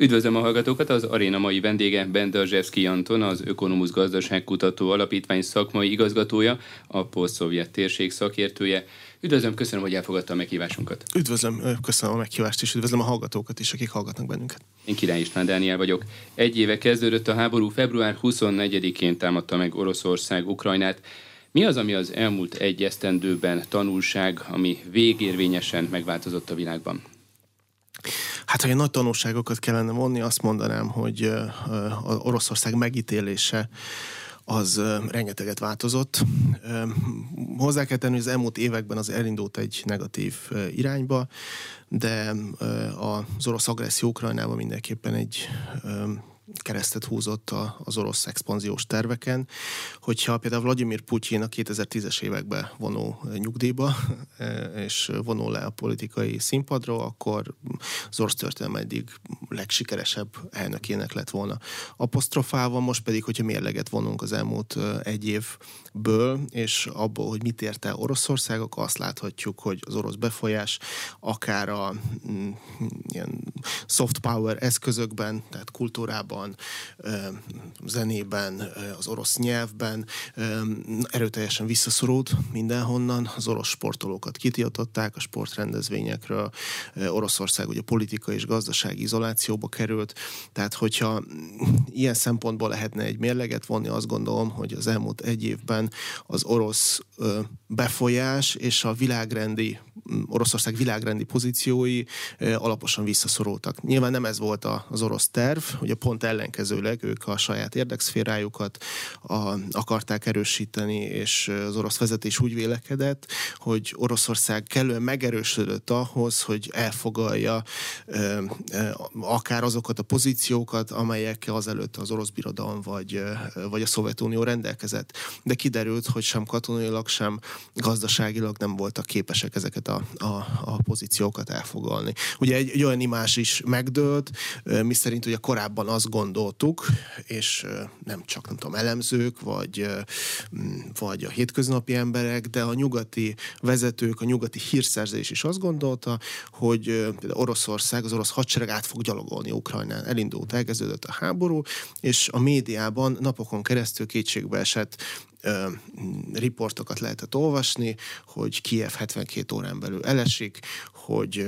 Üdvözlöm a hallgatókat, az aréna mai vendége Benderzsevszki Anton, az Ökonomusz Gazdaságkutató Alapítvány szakmai igazgatója, a posztszovjet térség szakértője. Üdvözlöm, köszönöm, hogy elfogadta a meghívásunkat. Üdvözlöm, köszönöm a meghívást, és üdvözlöm a hallgatókat is, akik hallgatnak bennünket. Én Király István Dániel vagyok. Egy éve kezdődött a háború, február 24-én támadta meg Oroszország Ukrajnát. Mi az, ami az elmúlt egy esztendőben tanulság, ami végérvényesen megváltozott a világban? Hát, ha egy nagy tanulságokat kellene vonni, azt mondanám, hogy az Oroszország megítélése az rengeteget változott. Hozzá kell tenni, hogy az elmúlt években az elindult egy negatív irányba, de az orosz agresszió Ukrajnában mindenképpen egy keresztet húzott az orosz expanziós terveken, hogyha például Vladimir Putyin a 2010-es években vonó nyugdíjba, és vonul le a politikai színpadról, akkor az orosz történelem eddig legsikeresebb elnökének lett volna apostrofálva, most pedig, hogyha mérleget vonunk az elmúlt egy évből, és abból, hogy mit ért el Oroszország, akkor azt láthatjuk, hogy az orosz befolyás akár a mm, ilyen soft power eszközökben, tehát kultúrában, zenekarban, zenében, az orosz nyelvben erőteljesen visszaszorult mindenhonnan. Az orosz sportolókat kitiltották a sportrendezvényekről. Oroszország ugye politikai és gazdasági izolációba került. Tehát, hogyha ilyen szempontból lehetne egy mérleget vonni, azt gondolom, hogy az elmúlt egy évben az orosz befolyás és a világrendi, Oroszország világrendi pozíciói alaposan visszaszorultak. Nyilván nem ez volt az orosz terv, ugye pont ellenkezőleg ők a saját érdekszférájukat a, akarták erősíteni, és az orosz vezetés úgy vélekedett, hogy Oroszország kellően megerősödött ahhoz, hogy elfogalja ö, ö, akár azokat a pozíciókat, amelyekkel azelőtt az orosz birodalom vagy, vagy a Szovjetunió rendelkezett. De kiderült, hogy sem katonailag, sem gazdaságilag nem voltak képesek ezeket a, a, a pozíciókat elfogalni. Ugye egy, egy olyan imás is megdőlt, miszerint ugye korábban azt gondoltuk, és nem csak nem tudom, elemzők, vagy, vagy a hétköznapi emberek, de a nyugati vezetők, a nyugati hírszerzés is azt gondolta, hogy Oroszország, az orosz hadsereg át fog gyalogolni Ukrajnán. Elindult, elkezdődött a háború, és a médiában napokon keresztül kétségbe esett riportokat lehetett olvasni, hogy Kiev 72 órán belül elesik, hogy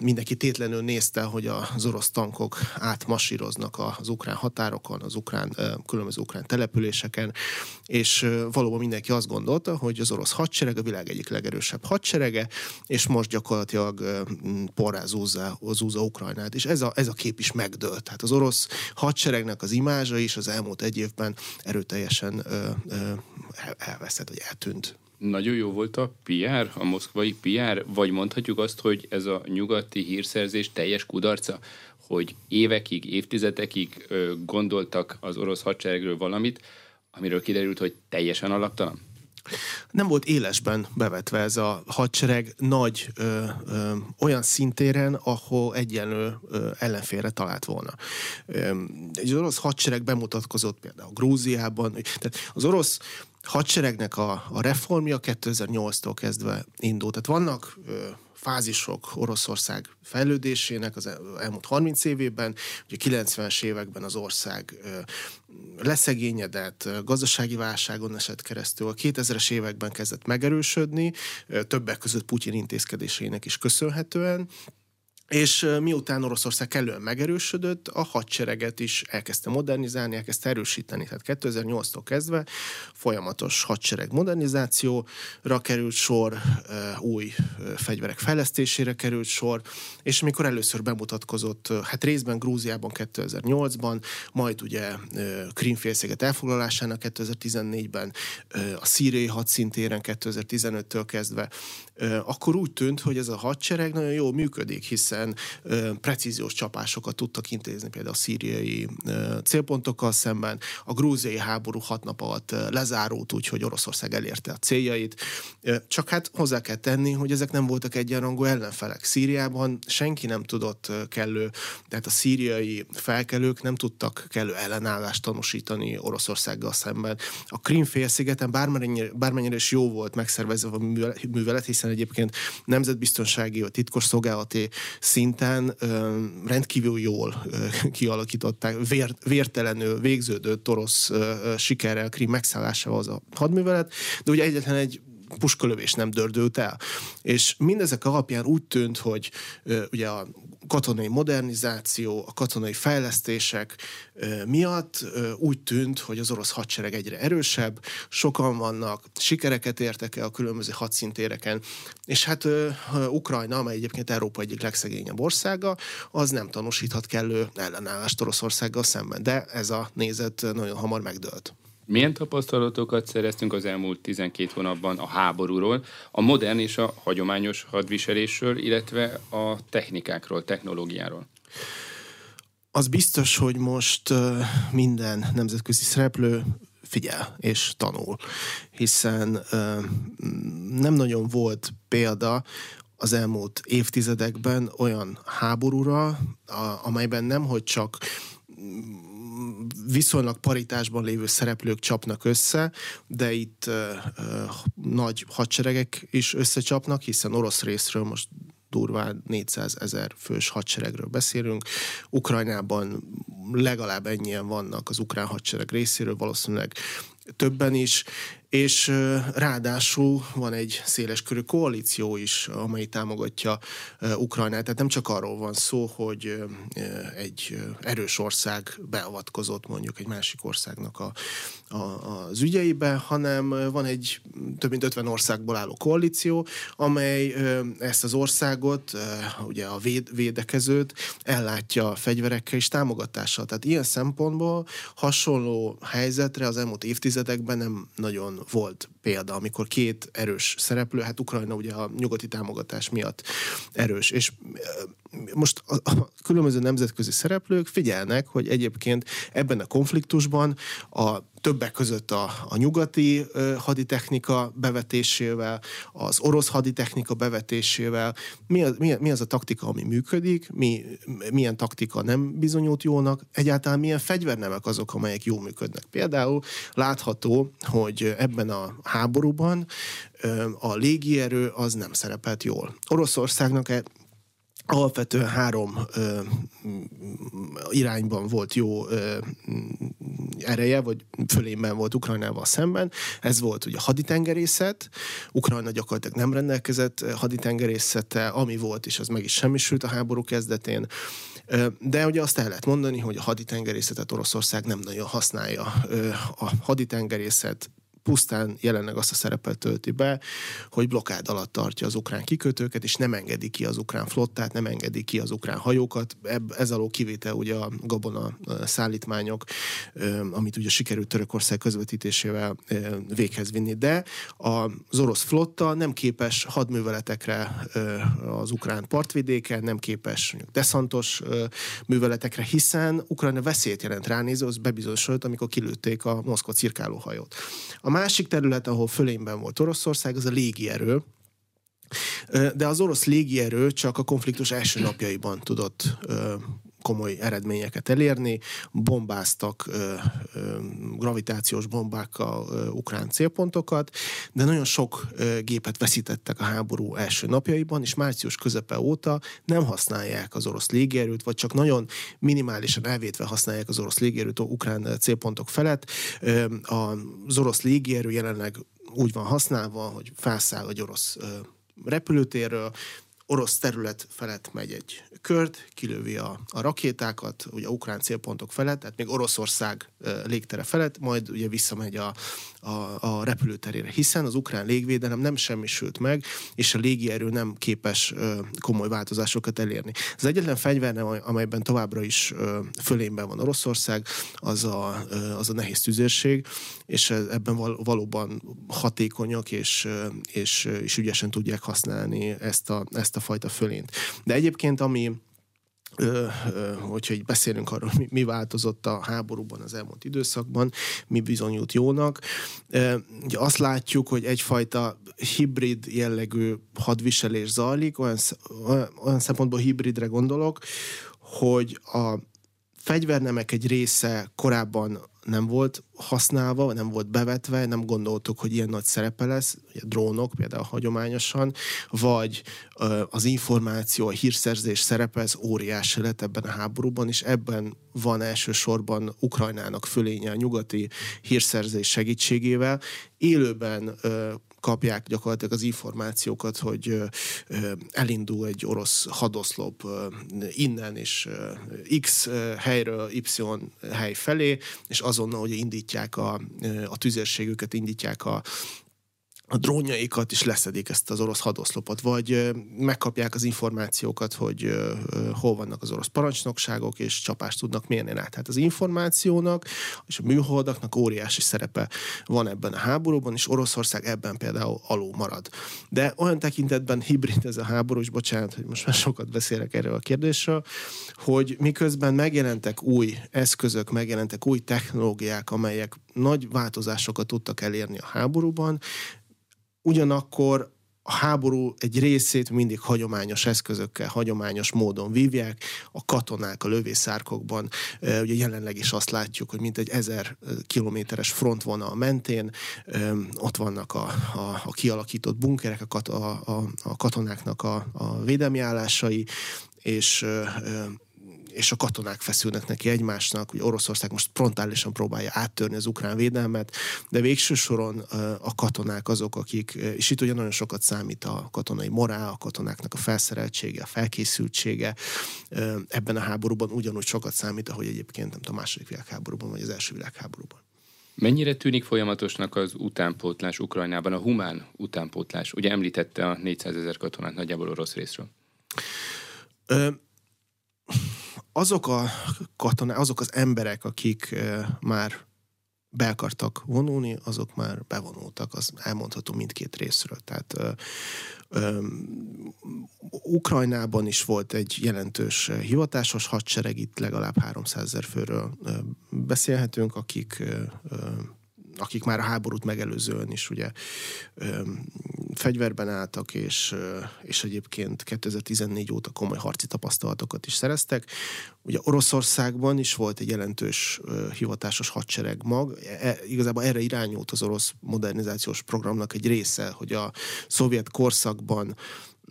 mindenki tétlenül nézte, hogy az orosz tankok átmasíroznak az ukrán határokon, az ukrán, különböző ukrán településeken, és valóban mindenki azt gondolta, hogy az orosz hadsereg a világ egyik legerősebb hadserege, és most gyakorlatilag porrá zúzza, zúzza Ukrajnát. És ez a, ez a kép is megdőlt. Tehát az orosz hadseregnek az imázsa is az elmúlt egy évben erőteljesen elveszett, vagy eltűnt. Nagyon jó volt a PR, a moszkvai PR, vagy mondhatjuk azt, hogy ez a nyugati hírszerzés teljes kudarca, hogy évekig, évtizedekig gondoltak az orosz hadseregről valamit, amiről kiderült, hogy teljesen alaptalan? Nem volt élesben bevetve ez a hadsereg nagy ö, ö, olyan szintéren, ahol egyenlő ö, ellenfélre talált volna. Ö, egy orosz hadsereg bemutatkozott például Grúziában, tehát az orosz hadseregnek a, a reformja 2008-tól kezdve indult. Tehát vannak ö, fázisok Oroszország fejlődésének az elmúlt 30 évében. Ugye 90-es években az ország leszegényedett, gazdasági válságon esett keresztül. A 2000-es években kezdett megerősödni, többek között Putyin intézkedésének is köszönhetően. És miután Oroszország kellően megerősödött, a hadsereget is elkezdte modernizálni, elkezdte erősíteni. Tehát 2008-tól kezdve folyamatos hadsereg modernizációra került sor, új fegyverek fejlesztésére került sor, és amikor először bemutatkozott, hát részben Grúziában 2008-ban, majd ugye Krímfélsziget elfoglalásának 2014-ben, a szíriai hadszintéren 2015-től kezdve, akkor úgy tűnt, hogy ez a hadsereg nagyon jól működik, hiszen precíziós csapásokat tudtak intézni például a szíriai célpontokkal szemben. A grúziai háború hat nap alatt lezárult úgy, hogy Oroszország elérte a céljait. Csak hát hozzá kell tenni, hogy ezek nem voltak egyenrangú ellenfelek. Szíriában senki nem tudott kellő, tehát a szíriai felkelők nem tudtak kellő ellenállást tanúsítani Oroszországgal szemben. A Krim-félszigeten bármennyire, bármennyire is jó volt megszervezve a művelet, hiszen egyébként nemzetbiztonsági vagy titkos szolgálati szinten rendkívül jól kialakították, vér, vértelenül végződött orosz sikerrel, Krim megszállásával az a hadművelet, de ugye egyetlen egy puskolövés nem dördült el. És mindezek alapján úgy tűnt, hogy ugye a katonai modernizáció, a katonai fejlesztések miatt úgy tűnt, hogy az orosz hadsereg egyre erősebb, sokan vannak, sikereket értek el a különböző hadszintéreken, és hát Ukrajna, amely egyébként Európa egyik legszegényebb országa, az nem tanúsíthat kellő ellenállást Oroszországgal szemben, de ez a nézet nagyon hamar megdőlt. Milyen tapasztalatokat szereztünk az elmúlt 12 hónapban a háborúról, a modern és a hagyományos hadviselésről, illetve a technikákról, technológiáról? Az biztos, hogy most minden nemzetközi szereplő figyel és tanul, hiszen nem nagyon volt példa az elmúlt évtizedekben olyan háborúra, amelyben nem, hogy csak viszonylag paritásban lévő szereplők csapnak össze, de itt nagy hadseregek is összecsapnak, hiszen orosz részről most durván 400 ezer fős hadseregről beszélünk. Ukrajnában legalább ennyien vannak az ukrán hadsereg részéről, valószínűleg többen is, és ráadásul van egy széleskörű koalíció is, amely támogatja Ukrajnát. Tehát nem csak arról van szó, hogy egy erős ország beavatkozott mondjuk egy másik országnak a, a, az ügyeibe, hanem van egy több mint 50 országból álló koalíció, amely ezt az országot, ugye a véd, védekezőt ellátja fegyverekkel és támogatással. Tehát ilyen szempontból hasonló helyzetre az elmúlt évtizedekben nem nagyon volt példa, amikor két erős szereplő, hát Ukrajna ugye a nyugati támogatás miatt erős, és most a, a különböző nemzetközi szereplők figyelnek, hogy egyébként ebben a konfliktusban a többek között a, a nyugati ö, haditechnika bevetésével, az orosz haditechnika bevetésével, mi az, mi, mi az a taktika, ami működik, mi, milyen taktika nem bizonyult jónak, egyáltalán milyen fegyvernemek azok, amelyek jól működnek. Például látható, hogy ebben a háborúban ö, a légierő az nem szerepelt jól. Oroszországnak e alapvetően három ö, irányban volt jó ö, ereje, vagy fölényben volt Ukrajnával szemben. Ez volt ugye haditengerészet. Ukrajna gyakorlatilag nem rendelkezett haditengerészettel, ami volt, és az meg is semmisült a háború kezdetén. De ugye azt el lehet mondani, hogy a haditengerészetet Oroszország nem nagyon használja. A haditengerészet pusztán jelenleg azt a szerepet tölti be, hogy blokkád alatt tartja az ukrán kikötőket, és nem engedi ki az ukrán flottát, nem engedi ki az ukrán hajókat. Ez alól kivétel ugye a gabona szállítmányok, amit ugye sikerült Törökország közvetítésével véghez vinni. De az orosz flotta nem képes hadműveletekre az ukrán partvidéken, nem képes deszantos műveletekre, hiszen Ukrajna veszélyt jelent ránéző, az bebizonyosodott, amikor kilőtték a Moszkva cirkálóhajót. A másik terület, ahol fölényben volt Oroszország, az a légierő, de az orosz légierő csak a konfliktus első napjaiban tudott komoly eredményeket elérni, bombáztak ö, ö, gravitációs bombákkal ö, ukrán célpontokat, de nagyon sok ö, gépet veszítettek a háború első napjaiban, és március közepe óta nem használják az orosz légierőt, vagy csak nagyon minimálisan elvétve használják az orosz légierőt a ukrán célpontok felett. Ö, az orosz légierő jelenleg úgy van használva, hogy felszáll egy orosz repülőtérről, orosz terület felett megy egy kört, kilövi a, a rakétákat, ugye a ukrán célpontok felett, tehát még Oroszország légtere felett, majd ugye visszamegy a, a, a repülőterére, hiszen az ukrán légvédelem nem semmisült meg, és a légierő nem képes komoly változásokat elérni. Az egyetlen fegyver, amelyben továbbra is fölényben van Oroszország, az a, az a nehéz tüzérség, és ebben valóban hatékonyak, és, és, és ügyesen tudják használni ezt a, ezt a fajta fölényt. De egyébként, ami Ö, ö, hogyha így beszélünk arról, mi, mi változott a háborúban az elmúlt időszakban, mi bizonyult jónak. Ö, ugye azt látjuk, hogy egyfajta hibrid jellegű hadviselés zajlik, olyan, olyan szempontból hibridre gondolok, hogy a fegyvernemek egy része korábban nem volt használva, nem volt bevetve, nem gondoltuk, hogy ilyen nagy szerepe lesz, ugye drónok például hagyományosan, vagy az információ, a hírszerzés szerepe, ez óriási lett ebben a háborúban, és ebben van elsősorban Ukrajnának fölénye a nyugati hírszerzés segítségével. Élőben kapják gyakorlatilag az információkat, hogy elindul egy orosz hadoszlop innen és X helyről Y hely felé, és azonnal, hogy indítják a, a tüzérségüket, indítják a, a drónjaikat is leszedik ezt az orosz hadoszlopot, vagy megkapják az információkat, hogy hol vannak az orosz parancsnokságok, és csapást tudnak mérni rá. Tehát az információnak és a műholdaknak óriási szerepe van ebben a háborúban, és Oroszország ebben például alul marad. De olyan tekintetben hibrid ez a háború, és bocsánat, hogy most már sokat beszélek erről a kérdésről, hogy miközben megjelentek új eszközök, megjelentek új technológiák, amelyek nagy változásokat tudtak elérni a háborúban, ugyanakkor a háború egy részét mindig hagyományos eszközökkel, hagyományos módon vívják. A katonák a lövészárkokban, ugye jelenleg is azt látjuk, hogy mint egy ezer kilométeres frontvonal mentén ott vannak a, a, a kialakított bunkerek, a, kat, a, a, a katonáknak a, a védelmi állásai, és és a katonák feszülnek neki egymásnak, hogy Oroszország most frontálisan próbálja áttörni az ukrán védelmet, de végső soron a katonák azok, akik, és itt ugye nagyon sokat számít a katonai morál, a katonáknak a felszereltsége, a felkészültsége, ebben a háborúban ugyanúgy sokat számít, ahogy egyébként nem tudom, a második világháborúban, vagy az első világháborúban. Mennyire tűnik folyamatosnak az utánpótlás Ukrajnában, a humán utánpótlás? Ugye említette a 400 ezer katonát nagyjából orosz részről. Ö, azok a katonák, azok az emberek, akik már be akartak vonulni, azok már bevonultak, az elmondható mindkét részről. Tehát ö, ö, Ukrajnában is volt egy jelentős hivatásos hadsereg, itt legalább 300 ezer főről ö, beszélhetünk, akik ö, akik már a háborút megelőzően is ugye fegyverben álltak, és, ö, és egyébként 2014 óta komoly harci tapasztalatokat is szereztek. Ugye Oroszországban is volt egy jelentős hivatásos hadsereg mag. E, igazából erre irányult az orosz modernizációs programnak egy része, hogy a szovjet korszakban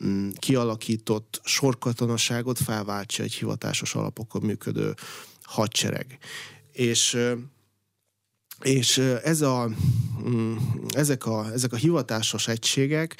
mm, kialakított sorkatonaságot felváltsa egy hivatásos alapokon működő hadsereg. És és ez a, mm, ezek, a, ezek a hivatásos egységek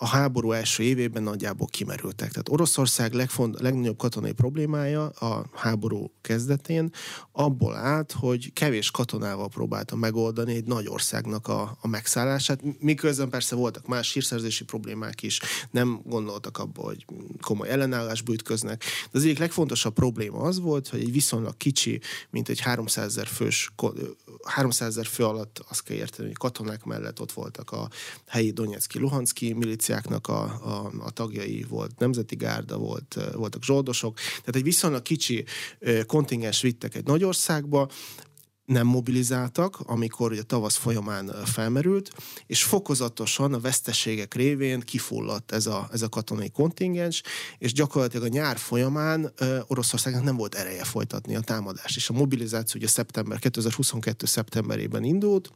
a háború első évében nagyjából kimerültek. Tehát Oroszország legfont, legnagyobb katonai problémája a háború kezdetén abból állt, hogy kevés katonával próbálta megoldani egy nagy országnak a, a megszállását, miközben persze voltak más hírszerzési problémák is, nem gondoltak abba, hogy komoly ellenállásba ütköznek. De az egyik legfontosabb probléma az volt, hogy egy viszonylag kicsi, mint egy 300 ezer fős 300 ezer fő alatt azt kell érteni, hogy katonák mellett ott voltak a helyi Donetszki, Luhanszki miliciáknak a, a, a tagjai, volt Nemzeti Gárda, volt, voltak zsoldosok, tehát egy viszonylag kicsi kontingens vittek egy nagy országba, nem mobilizáltak, amikor ugye tavasz folyamán felmerült, és fokozatosan a veszteségek révén kifulladt ez a, ez a katonai kontingens, és gyakorlatilag a nyár folyamán Oroszországnak nem volt ereje folytatni a támadást. És a mobilizáció ugye szeptember, 2022. szeptemberében indult,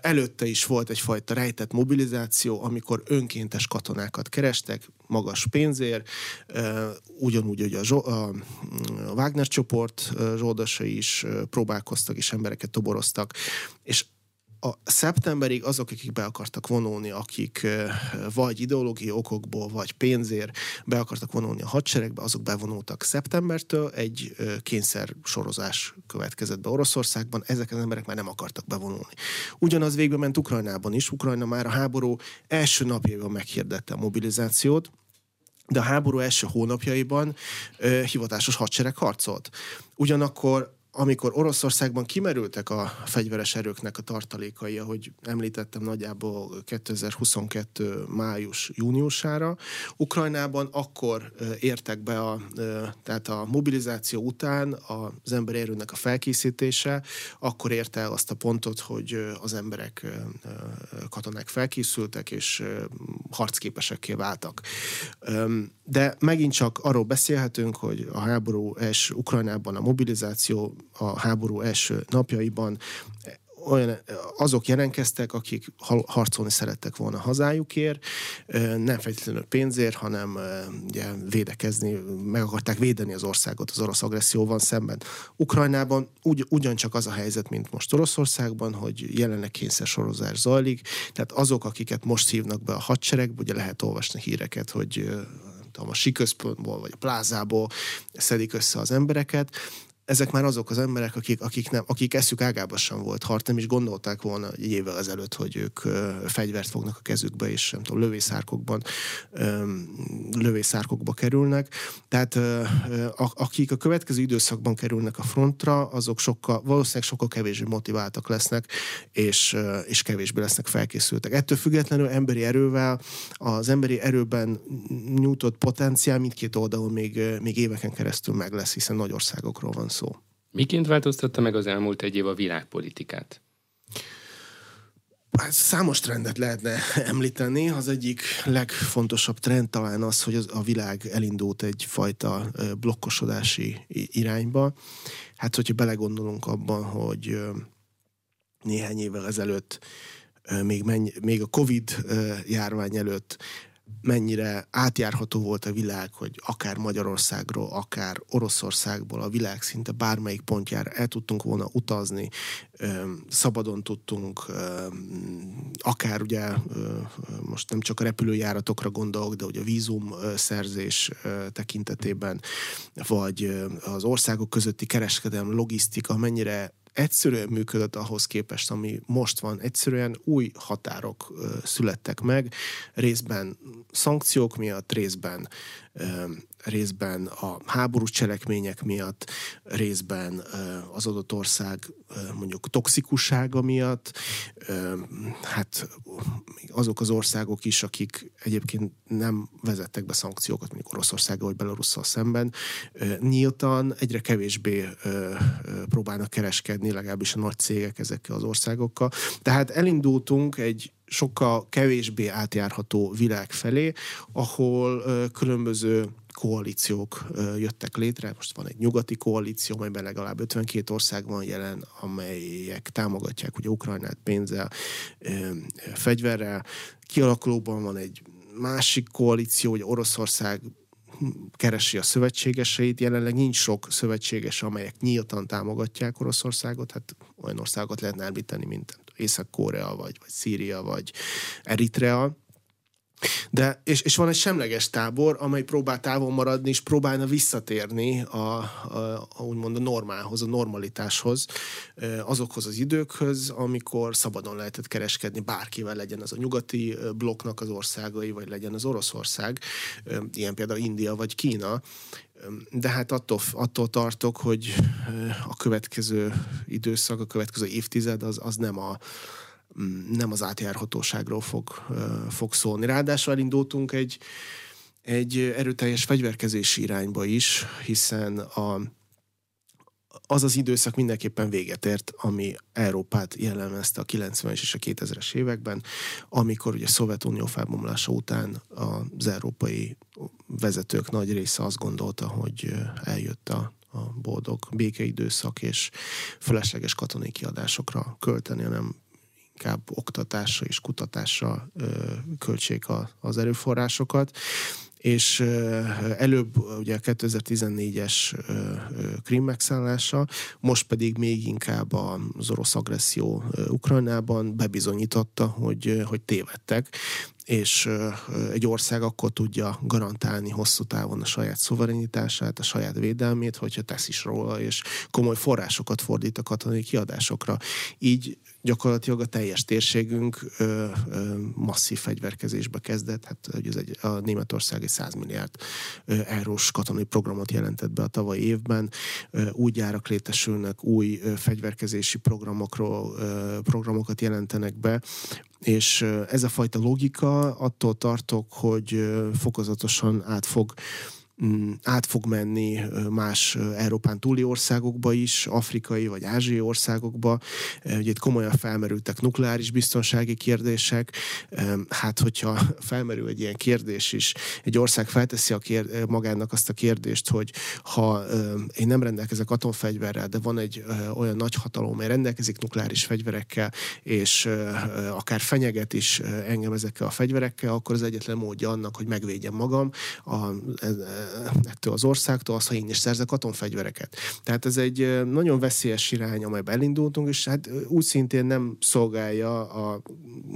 Előtte is volt egyfajta rejtett mobilizáció, amikor önkéntes katonákat kerestek, magas pénzért, ugyanúgy, hogy a, a Wagner csoport zsoldosai is próbálkoztak, és embereket toboroztak, és a szeptemberig azok, akik be akartak vonulni, akik vagy ideológiai okokból, vagy pénzért be akartak vonulni a hadseregbe, azok bevonultak szeptembertől, egy kényszer sorozás következett be Oroszországban, ezek az emberek már nem akartak bevonulni. Ugyanaz végbe ment Ukrajnában is, Ukrajna már a háború első napjában meghirdette a mobilizációt, de a háború első hónapjaiban ö, hivatásos hadsereg harcolt. Ugyanakkor amikor Oroszországban kimerültek a fegyveres erőknek a tartalékai, ahogy említettem nagyjából 2022 május-júniusára, Ukrajnában akkor értek be a, tehát a mobilizáció után az ember erőnek a felkészítése, akkor érte el azt a pontot, hogy az emberek, katonák felkészültek, és harcképesekké váltak. De megint csak arról beszélhetünk, hogy a háború és Ukrajnában a mobilizáció a háború első napjaiban olyan, azok jelentkeztek, akik harcolni szerettek volna hazájukért, nem feltétlenül pénzért, hanem ugye védekezni, meg akarták védeni az országot az orosz agresszióval szemben. Ukrajnában ugy, ugyancsak az a helyzet, mint most Oroszországban, hogy jelenleg kényszer sorozás zajlik, tehát azok, akiket most hívnak be a hadseregbe, ugye lehet olvasni híreket, hogy a siközpontból vagy a plázából szedik össze az embereket, ezek már azok az emberek, akik, akik, nem, akik eszük ágában sem volt harc, nem is gondolták volna egy évvel ezelőtt, hogy ők fegyvert fognak a kezükbe, és nem tudom, lövészárkokban, lövészárkokba kerülnek. Tehát akik a következő időszakban kerülnek a frontra, azok sokkal, valószínűleg sokkal kevésbé motiváltak lesznek, és, és kevésbé lesznek felkészültek. Ettől függetlenül emberi erővel, az emberi erőben nyújtott potenciál mindkét oldalon még, még éveken keresztül meg lesz, hiszen nagy országokról van szó. Miként változtatta meg az elmúlt egy év a világpolitikát? Hát számos trendet lehetne említeni. Az egyik legfontosabb trend talán az, hogy a világ elindult egyfajta blokkosodási irányba. Hát, hogyha belegondolunk abban, hogy néhány évvel ezelőtt, még, mennyi, még a Covid járvány előtt mennyire átjárható volt a világ, hogy akár Magyarországról, akár Oroszországból a világ szinte bármelyik pontjára el tudtunk volna utazni, szabadon tudtunk, akár ugye most nem csak a repülőjáratokra gondolok, de ugye a vízum szerzés tekintetében, vagy az országok közötti kereskedelem, logisztika mennyire egyszerűen működött ahhoz képest, ami most van. Egyszerűen új határok születtek meg, részben szankciók miatt, részben részben a háborús cselekmények miatt, részben az adott ország mondjuk toxikussága miatt, hát azok az országok is, akik egyébként nem vezettek be szankciókat, mondjuk Oroszországgal vagy Belarusszal szemben, nyíltan egyre kevésbé próbálnak kereskedni, legalábbis a nagy cégek ezekkel az országokkal. Tehát elindultunk egy sokkal kevésbé átjárható világ felé, ahol különböző koalíciók jöttek létre. Most van egy nyugati koalíció, amelyben legalább 52 ország van jelen, amelyek támogatják ugye Ukrajnát pénzzel, fegyverrel. Kialakulóban van egy másik koalíció, hogy Oroszország keresi a szövetségeseit. Jelenleg nincs sok szövetséges, amelyek nyíltan támogatják Oroszországot. Hát olyan országot lehetne elvíteni, mint Észak-Korea, vagy, vagy Szíria, vagy Eritrea de, és, és van egy semleges tábor, amely próbál távol maradni, és próbálna visszatérni a, a, a úgymond a normálhoz, a normalitáshoz, azokhoz az időkhöz, amikor szabadon lehetett kereskedni bárkivel, legyen az a nyugati blokknak az országai, vagy legyen az Oroszország, ilyen például India vagy Kína, de hát attól, attól tartok, hogy a következő időszak, a következő évtized az, az nem a, nem az átjárhatóságról fog, fog szólni. Ráadásul elindultunk egy, egy erőteljes fegyverkezési irányba is, hiszen a, az az időszak mindenképpen véget ért, ami Európát jellemezte a 90-es és a 2000-es években, amikor ugye a Szovjetunió felbomlása után az európai vezetők nagy része azt gondolta, hogy eljött a, a boldog békeidőszak, és felesleges katonai kiadásokra költeni, hanem inkább oktatásra és kutatásra költsék az erőforrásokat és előbb ugye a 2014-es Krim megszállása, most pedig még inkább az orosz agresszió Ukrajnában bebizonyította, hogy, hogy tévedtek, és egy ország akkor tudja garantálni hosszú távon a saját szuverenitását, a saját védelmét, hogyha tesz is róla, és komoly forrásokat fordít a katonai kiadásokra. Így gyakorlatilag a teljes térségünk ö, ö, masszív fegyverkezésbe kezdett. Hát ez egy, a Németország egy 100 milliárd ö, eurós katonai programot jelentett be a tavalyi évben. Ö, új gyárak létesülnek, új ö, fegyverkezési programokról, ö, programokat jelentenek be, és ez a fajta logika attól tartok, hogy fokozatosan át fog át fog menni más Európán túli országokba is, afrikai vagy ázsiai országokba. Ugye itt komolyan felmerültek nukleáris biztonsági kérdések. Hát, hogyha felmerül egy ilyen kérdés is, egy ország felteszi a kér, magának azt a kérdést, hogy ha én nem rendelkezek atomfegyverrel, de van egy olyan nagy hatalom, mely rendelkezik nukleáris fegyverekkel, és akár fenyeget is engem ezekkel a fegyverekkel, akkor az egyetlen módja annak, hogy megvédjem magam a, e, ettől az országtól, az, ha én is szerzek atomfegyvereket. Tehát ez egy nagyon veszélyes irány, amelybe elindultunk, és hát úgy szintén nem szolgálja a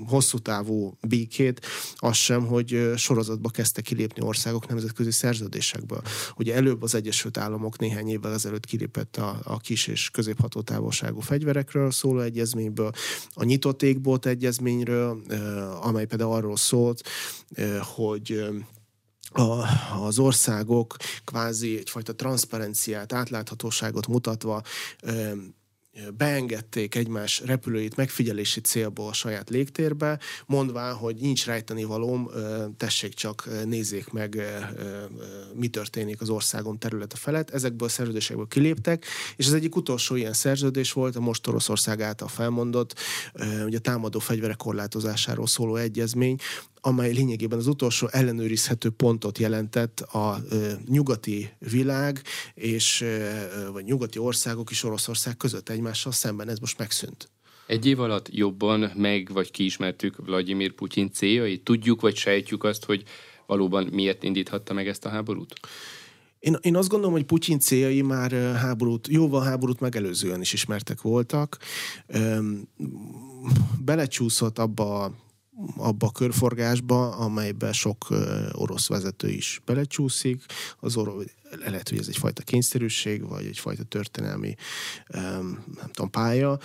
hosszú távú békét, az sem, hogy sorozatba kezdtek kilépni országok nemzetközi szerződésekből. Ugye előbb az Egyesült Államok néhány évvel ezelőtt kilépett a, a kis és középható távolságú fegyverekről szóló egyezményből, a nyitott égbolt egyezményről, amely például arról szólt, hogy a, az országok kvázi egyfajta transzparenciát, átláthatóságot mutatva beengedték egymás repülőit megfigyelési célból a saját légtérbe, mondván, hogy nincs rejteni valóm, tessék csak nézzék meg, mi történik az országom területe felett. Ezekből a szerződésekből kiléptek, és az egyik utolsó ilyen szerződés volt a most Oroszország által felmondott, ugye a támadó fegyverek korlátozásáról szóló egyezmény, amely lényegében az utolsó ellenőrizhető pontot jelentett a ö, nyugati világ és ö, vagy nyugati országok és Oroszország között egymással szemben. Ez most megszűnt. Egy év alatt jobban meg vagy kiismertük Vladimir Putyin céljait? Tudjuk vagy sejtjük azt, hogy valóban miért indíthatta meg ezt a háborút? Én, én azt gondolom, hogy Putyin céljai már háborút, jóval háborút megelőzően is ismertek voltak. Belecsúszott abba abba a körforgásba, amelybe sok orosz vezető is belecsúszik. Az orosz, lehet, hogy ez egyfajta kényszerűség, vagy egyfajta történelmi nem tudom, pálya.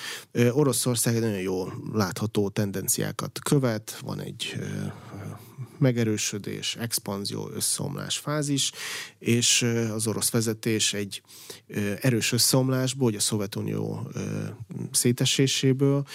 Oroszország nagyon jó látható tendenciákat követ, van egy megerősödés, expanzió, összeomlás fázis, és az orosz vezetés egy erős összeomlásból, hogy a Szovjetunió széteséséből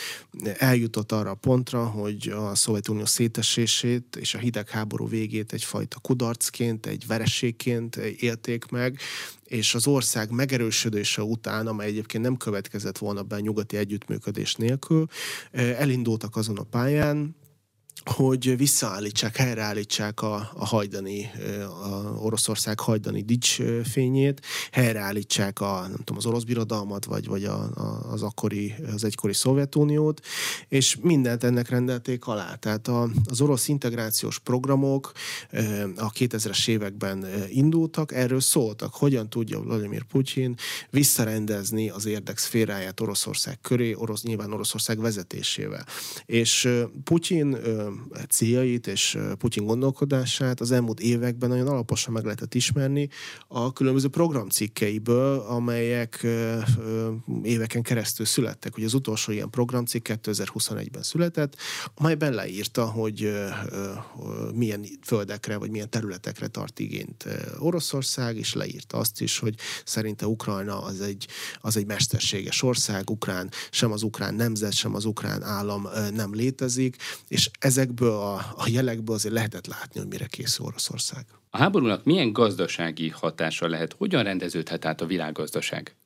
eljutott arra a pontra, hogy a Szovjetunió szétesését és a hidegháború végét egyfajta kudarcként, egy verességként élték meg, és az ország megerősödése után, amely egyébként nem következett volna be a nyugati együttműködés nélkül, elindultak azon a pályán, hogy visszaállítsák, helyreállítsák a, a hajdani, a Oroszország hajdani dicsfényét, helyreállítsák a, nem tudom, az orosz birodalmat, vagy, vagy a, a, az akkori, az egykori Szovjetuniót, és mindent ennek rendelték alá. Tehát a, az orosz integrációs programok a 2000-es években indultak, erről szóltak, hogyan tudja Vladimir Putyin visszarendezni az érdekszféráját Oroszország köré, orosz, nyilván Oroszország vezetésével. És Putyin céljait és Putyin gondolkodását az elmúlt években nagyon alaposan meg lehetett ismerni a különböző programcikkeiből, amelyek éveken keresztül születtek. Ugye az utolsó ilyen programcikk 2021-ben született, amelyben leírta, hogy milyen földekre vagy milyen területekre tart igényt Oroszország, és leírta azt is, hogy szerinte Ukrajna az egy, az egy mesterséges ország, Ukrán, sem az ukrán nemzet, sem az ukrán állam nem létezik, és ezekből a, a jelekből azért lehetett látni, hogy mire készül Oroszország. A háborúnak milyen gazdasági hatása lehet? Hogyan rendeződhet át a világgazdaság?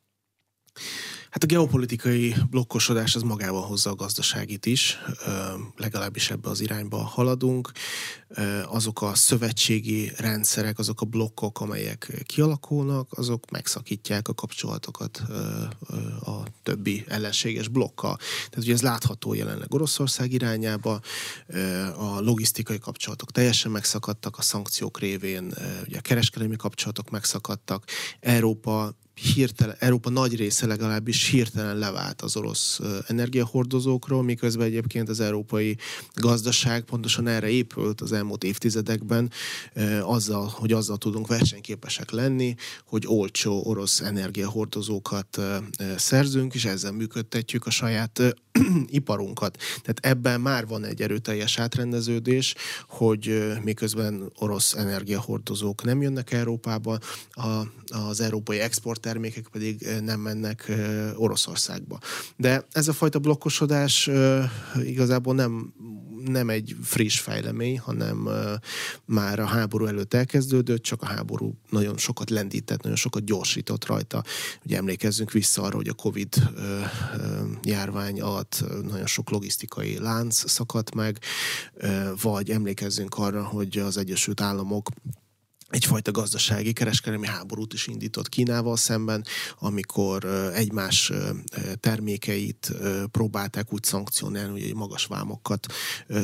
Hát a geopolitikai blokkosodás az magával hozza a gazdaságit is, legalábbis ebbe az irányba haladunk. Azok a szövetségi rendszerek, azok a blokkok, amelyek kialakulnak, azok megszakítják a kapcsolatokat a többi ellenséges blokkal. Tehát ugye ez látható jelenleg Oroszország irányába, a logisztikai kapcsolatok teljesen megszakadtak, a szankciók révén ugye a kereskedelmi kapcsolatok megszakadtak, Európa hirtelen, Európa nagy része legalábbis hirtelen levált az orosz energiahordozókról, miközben egyébként az európai gazdaság pontosan erre épült az elmúlt évtizedekben, azzal, hogy azzal tudunk versenyképesek lenni, hogy olcsó orosz energiahordozókat szerzünk, és ezzel működtetjük a saját iparunkat. Tehát ebben már van egy erőteljes átrendeződés, hogy miközben orosz energiahordozók nem jönnek Európába, az európai exporttermékek pedig nem mennek Oroszországba. De ez a fajta blokkosodás igazából nem nem egy friss fejlemény, hanem már a háború előtt elkezdődött, csak a háború nagyon sokat lendített, nagyon sokat gyorsított rajta. Ugye emlékezzünk vissza arra, hogy a Covid járvány alatt nagyon sok logisztikai lánc szakadt meg, vagy emlékezzünk arra, hogy az Egyesült Államok egyfajta gazdasági kereskedelmi háborút is indított Kínával szemben, amikor egymás termékeit próbálták úgy szankcionálni, hogy magas vámokat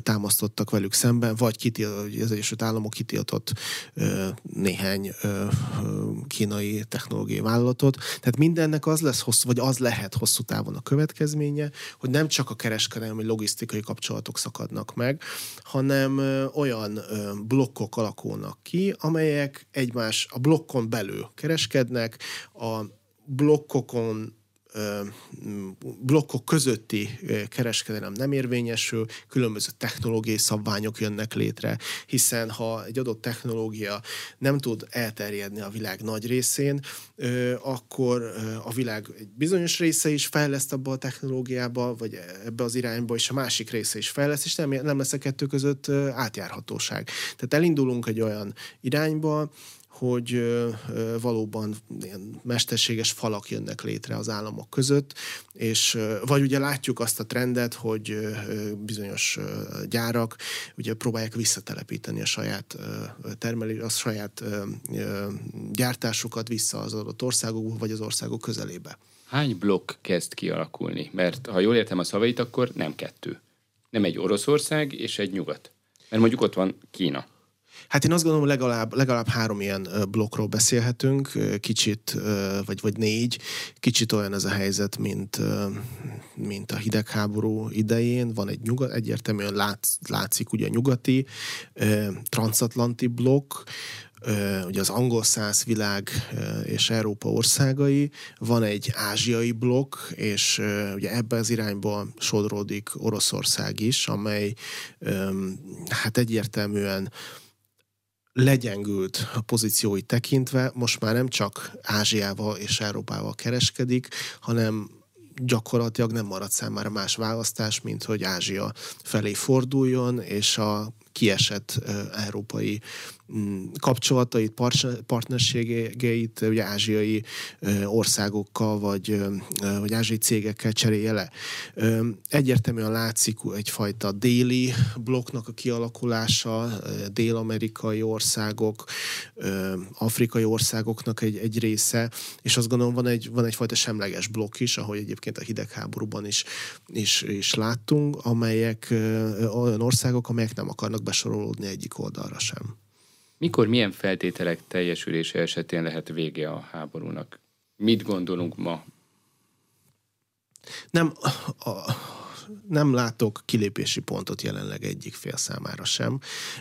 támasztottak velük szemben, vagy az Egyesült Államok kitiltott néhány kínai technológiai vállalatot. Tehát mindennek az lesz hosszú, vagy az lehet hosszú távon a következménye, hogy nem csak a kereskedelmi logisztikai kapcsolatok szakadnak meg, hanem olyan blokkok alakulnak ki, amelyek amelyek egymás a blokkon belül kereskednek, a blokkokon blokkok közötti kereskedelem nem érvényesül, különböző technológiai szabványok jönnek létre, hiszen ha egy adott technológia nem tud elterjedni a világ nagy részén, akkor a világ egy bizonyos része is fejleszt abba a technológiába, vagy ebbe az irányba, és a másik része is fejleszt, és nem, nem lesz a kettő között átjárhatóság. Tehát elindulunk egy olyan irányba, hogy valóban ilyen mesterséges falak jönnek létre az államok között, és vagy ugye látjuk azt a trendet, hogy bizonyos gyárak ugye próbálják visszatelepíteni a saját termelés, a saját gyártásukat vissza az adott országokba, vagy az országok közelébe. Hány blokk kezd kialakulni? Mert ha jól értem a szavait, akkor nem kettő. Nem egy Oroszország és egy nyugat. Mert mondjuk ott van Kína Hát én azt gondolom, legalább, legalább három ilyen blokkról beszélhetünk, kicsit, vagy, vagy négy, kicsit olyan ez a helyzet, mint, mint a hidegháború idején. Van egy nyugat, egyértelműen látsz, látszik ugye a nyugati, transatlanti blokk, ugye az angol száz világ és Európa országai, van egy ázsiai blokk, és ugye ebbe az irányba sodródik Oroszország is, amely hát egyértelműen legyengült a pozícióit tekintve, most már nem csak Ázsiával és Európával kereskedik, hanem gyakorlatilag nem marad számára más választás, mint hogy Ázsia felé forduljon, és a kiesett európai mm, kapcsolatait, partnerségeit ugye ázsiai országokkal vagy, vagy ázsiai cégekkel cserélje le. Egyértelműen látszik egyfajta déli blokknak a kialakulása, dél-amerikai országok, afrikai országoknak egy, egy része, és azt gondolom van, egy, van egyfajta semleges blokk is, ahogy egyébként a hidegháborúban is, is, is láttunk, amelyek olyan országok, amelyek nem akarnak besorolódni egyik oldalra sem. Mikor, milyen feltételek teljesülése esetén lehet vége a háborúnak? Mit gondolunk ma? Nem, a, nem látok kilépési pontot jelenleg egyik fél számára sem,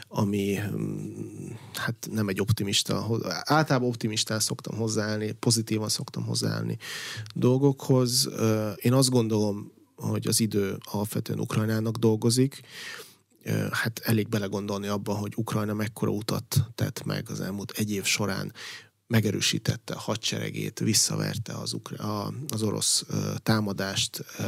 ami mm, hát nem egy optimista, általában optimistán szoktam hozzáállni, pozitívan szoktam hozzáállni dolgokhoz. Én azt gondolom, hogy az idő alapvetően Ukrajnának dolgozik, hát elég belegondolni abba, hogy Ukrajna mekkora utat tett meg az elmúlt egy év során, megerősítette a hadseregét, visszaverte az, ukra- a, az orosz uh, támadást, uh,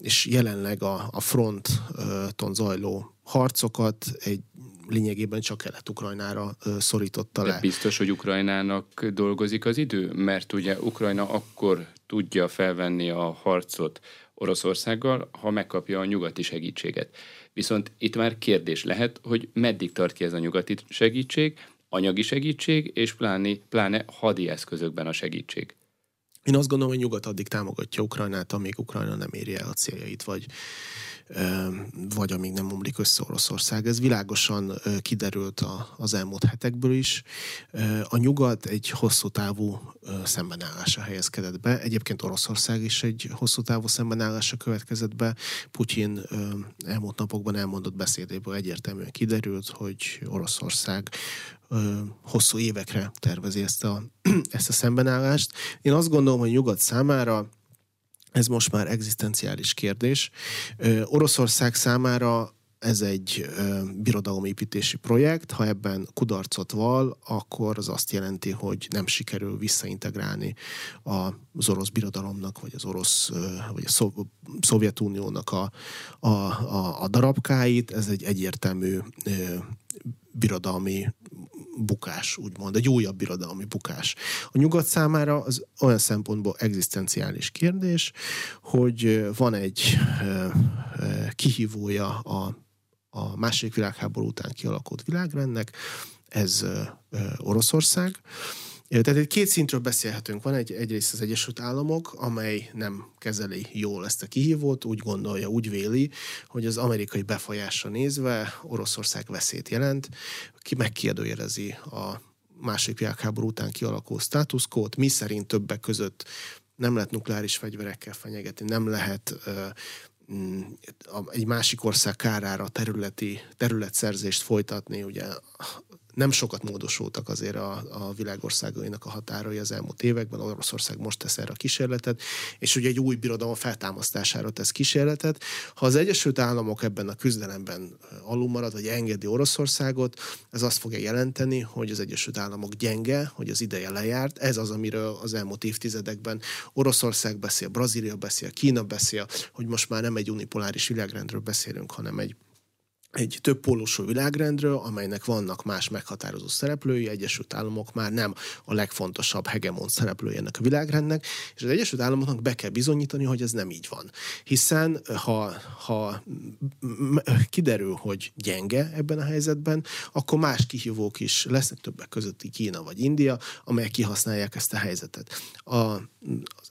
és jelenleg a, a fronton zajló harcokat egy lényegében csak Kelet-Ukrajnára szorította le. De biztos, hogy Ukrajnának dolgozik az idő? Mert ugye Ukrajna akkor tudja felvenni a harcot Oroszországgal, ha megkapja a nyugati segítséget. Viszont itt már kérdés lehet, hogy meddig tart ki ez a nyugati segítség, anyagi segítség, és pláne, pláne hadi eszközökben a segítség. Én azt gondolom, hogy nyugat addig támogatja Ukrajnát, amíg Ukrajna nem éri el a céljait, vagy vagy amíg nem omlik össze Oroszország. Ez világosan kiderült az elmúlt hetekből is. A nyugat egy hosszú távú szembenállása helyezkedett be. Egyébként Oroszország is egy hosszú távú szembenállása következett be. Putyin elmúlt napokban elmondott beszédéből egyértelműen kiderült, hogy Oroszország hosszú évekre tervezi ezt a, ezt a szembenállást. Én azt gondolom, hogy nyugat számára ez most már egzisztenciális kérdés. Oroszország számára ez egy birodalomépítési projekt, ha ebben kudarcot val, akkor az azt jelenti, hogy nem sikerül visszaintegrálni az orosz birodalomnak, vagy az orosz, vagy a Szovjetuniónak a, a, a, a darabkáit. Ez egy egyértelmű birodalmi bukás, úgymond, egy újabb birodalmi bukás. A nyugat számára az olyan szempontból egzisztenciális kérdés, hogy van egy kihívója a a második világháború után kialakult világrendnek, ez Oroszország. Tehát egy két szintről beszélhetünk. Van egy, egyrészt az Egyesült Államok, amely nem kezeli jól ezt a kihívót, úgy gondolja, úgy véli, hogy az amerikai befolyásra nézve Oroszország veszélyt jelent, ki megkérdőjelezi a második világháború után kialakult státuszkót, mi szerint többek között nem lehet nukleáris fegyverekkel fenyegetni, nem lehet Mm, egy másik ország kárára területi területszerzést folytatni, ugye nem sokat módosultak azért a, a világországainak a határai az elmúlt években. Oroszország most tesz erre a kísérletet, és ugye egy új birodalom feltámasztására tesz kísérletet. Ha az Egyesült Államok ebben a küzdelemben alul marad, vagy engedi Oroszországot, ez azt fogja jelenteni, hogy az Egyesült Államok gyenge, hogy az ideje lejárt. Ez az, amiről az elmúlt évtizedekben Oroszország beszél, Brazília beszél, Kína beszél, hogy most már nem egy unipoláris világrendről beszélünk, hanem egy egy több pólusú világrendről, amelynek vannak más meghatározó szereplői, Egyesült Államok már nem a legfontosabb hegemon szereplője ennek a világrendnek, és az Egyesült Államoknak be kell bizonyítani, hogy ez nem így van. Hiszen ha, ha kiderül, hogy gyenge ebben a helyzetben, akkor más kihívók is lesznek többek között Kína vagy India, amelyek kihasználják ezt a helyzetet. A,